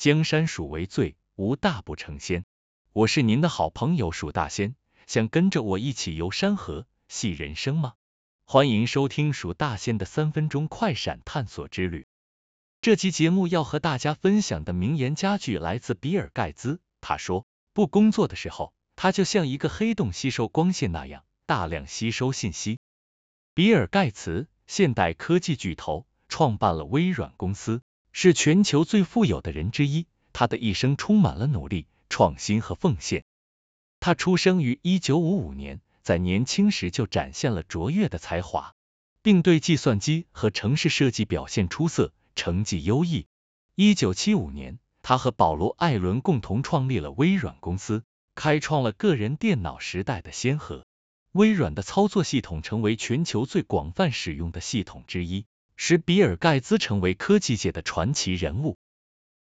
江山属为最，无大不成仙。我是您的好朋友蜀大仙，想跟着我一起游山河，戏人生吗？欢迎收听蜀大仙的三分钟快闪探索之旅。这期节目要和大家分享的名言佳句来自比尔盖茨，他说：“不工作的时候，他就像一个黑洞，吸收光线那样大量吸收信息。”比尔盖茨，现代科技巨头，创办了微软公司，是全球最富有的人之一。他的一生充满了努力、创新和奉献。他出生于一九五五年，在年轻时就展现了卓越的才华，并对计算机和城市设计表现出色。成绩优异。一九七五年，他和保罗·艾伦共同创立了微软公司，开创了个人电脑时代的先河。微软的操作系统成为全球最广泛使用的系统之一，使比尔·盖茨成为科技界的传奇人物。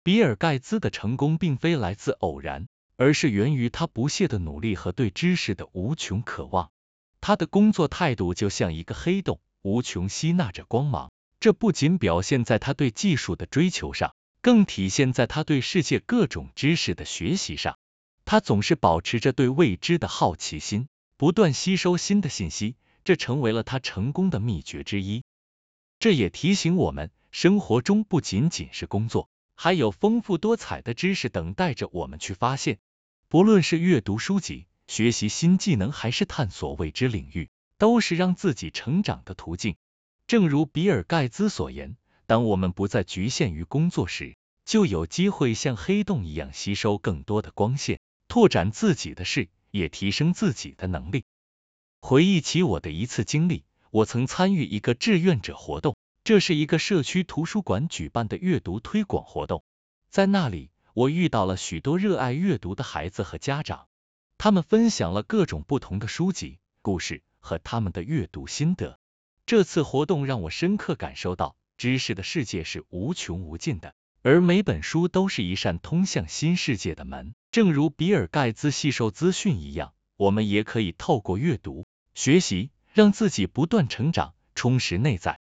比尔·盖茨的成功并非来自偶然，而是源于他不懈的努力和对知识的无穷渴望。他的工作态度就像一个黑洞，无穷吸纳着光芒。这不仅表现在他对技术的追求上，更体现在他对世界各种知识的学习上。他总是保持着对未知的好奇心，不断吸收新的信息，这成为了他成功的秘诀之一。这也提醒我们，生活中不仅仅是工作，还有丰富多彩的知识等待着我们去发现。不论是阅读书籍、学习新技能，还是探索未知领域，都是让自己成长的途径。正如比尔盖茨所言，当我们不再局限于工作时，就有机会像黑洞一样吸收更多的光线，拓展自己的视野，提升自己的能力。回忆起我的一次经历，我曾参与一个志愿者活动，这是一个社区图书馆举办的阅读推广活动。在那里，我遇到了许多热爱阅读的孩子和家长，他们分享了各种不同的书籍、故事和他们的阅读心得。这次活动让我深刻感受到，知识的世界是无穷无尽的，而每本书都是一扇通向新世界的门。正如比尔盖茨吸收资讯一样，我们也可以透过阅读、学习，让自己不断成长，充实内在。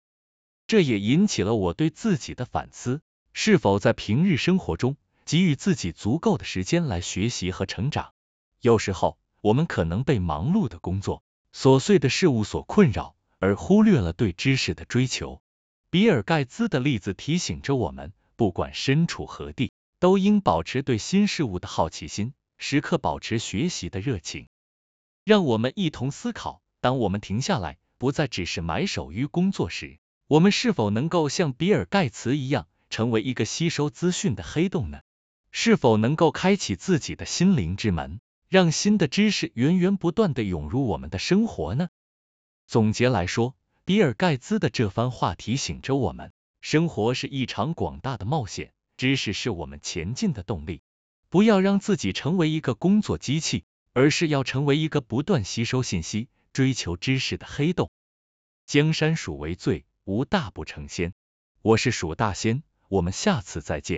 这也引起了我对自己的反思：是否在平日生活中给予自己足够的时间来学习和成长？有时候，我们可能被忙碌的工作、琐碎的事物所困扰。而忽略了对知识的追求。比尔盖茨的例子提醒着我们，不管身处何地，都应保持对新事物的好奇心，时刻保持学习的热情。让我们一同思考：当我们停下来，不再只是埋首于工作时，我们是否能够像比尔盖茨一样，成为一个吸收资讯的黑洞呢？是否能够开启自己的心灵之门，让新的知识源源不断的涌入我们的生活呢？总结来说，比尔盖茨的这番话提醒着我们：生活是一场广大的冒险，知识是我们前进的动力。不要让自己成为一个工作机器，而是要成为一个不断吸收信息、追求知识的黑洞。江山属为最，无大不成仙。我是蜀大仙，我们下次再见。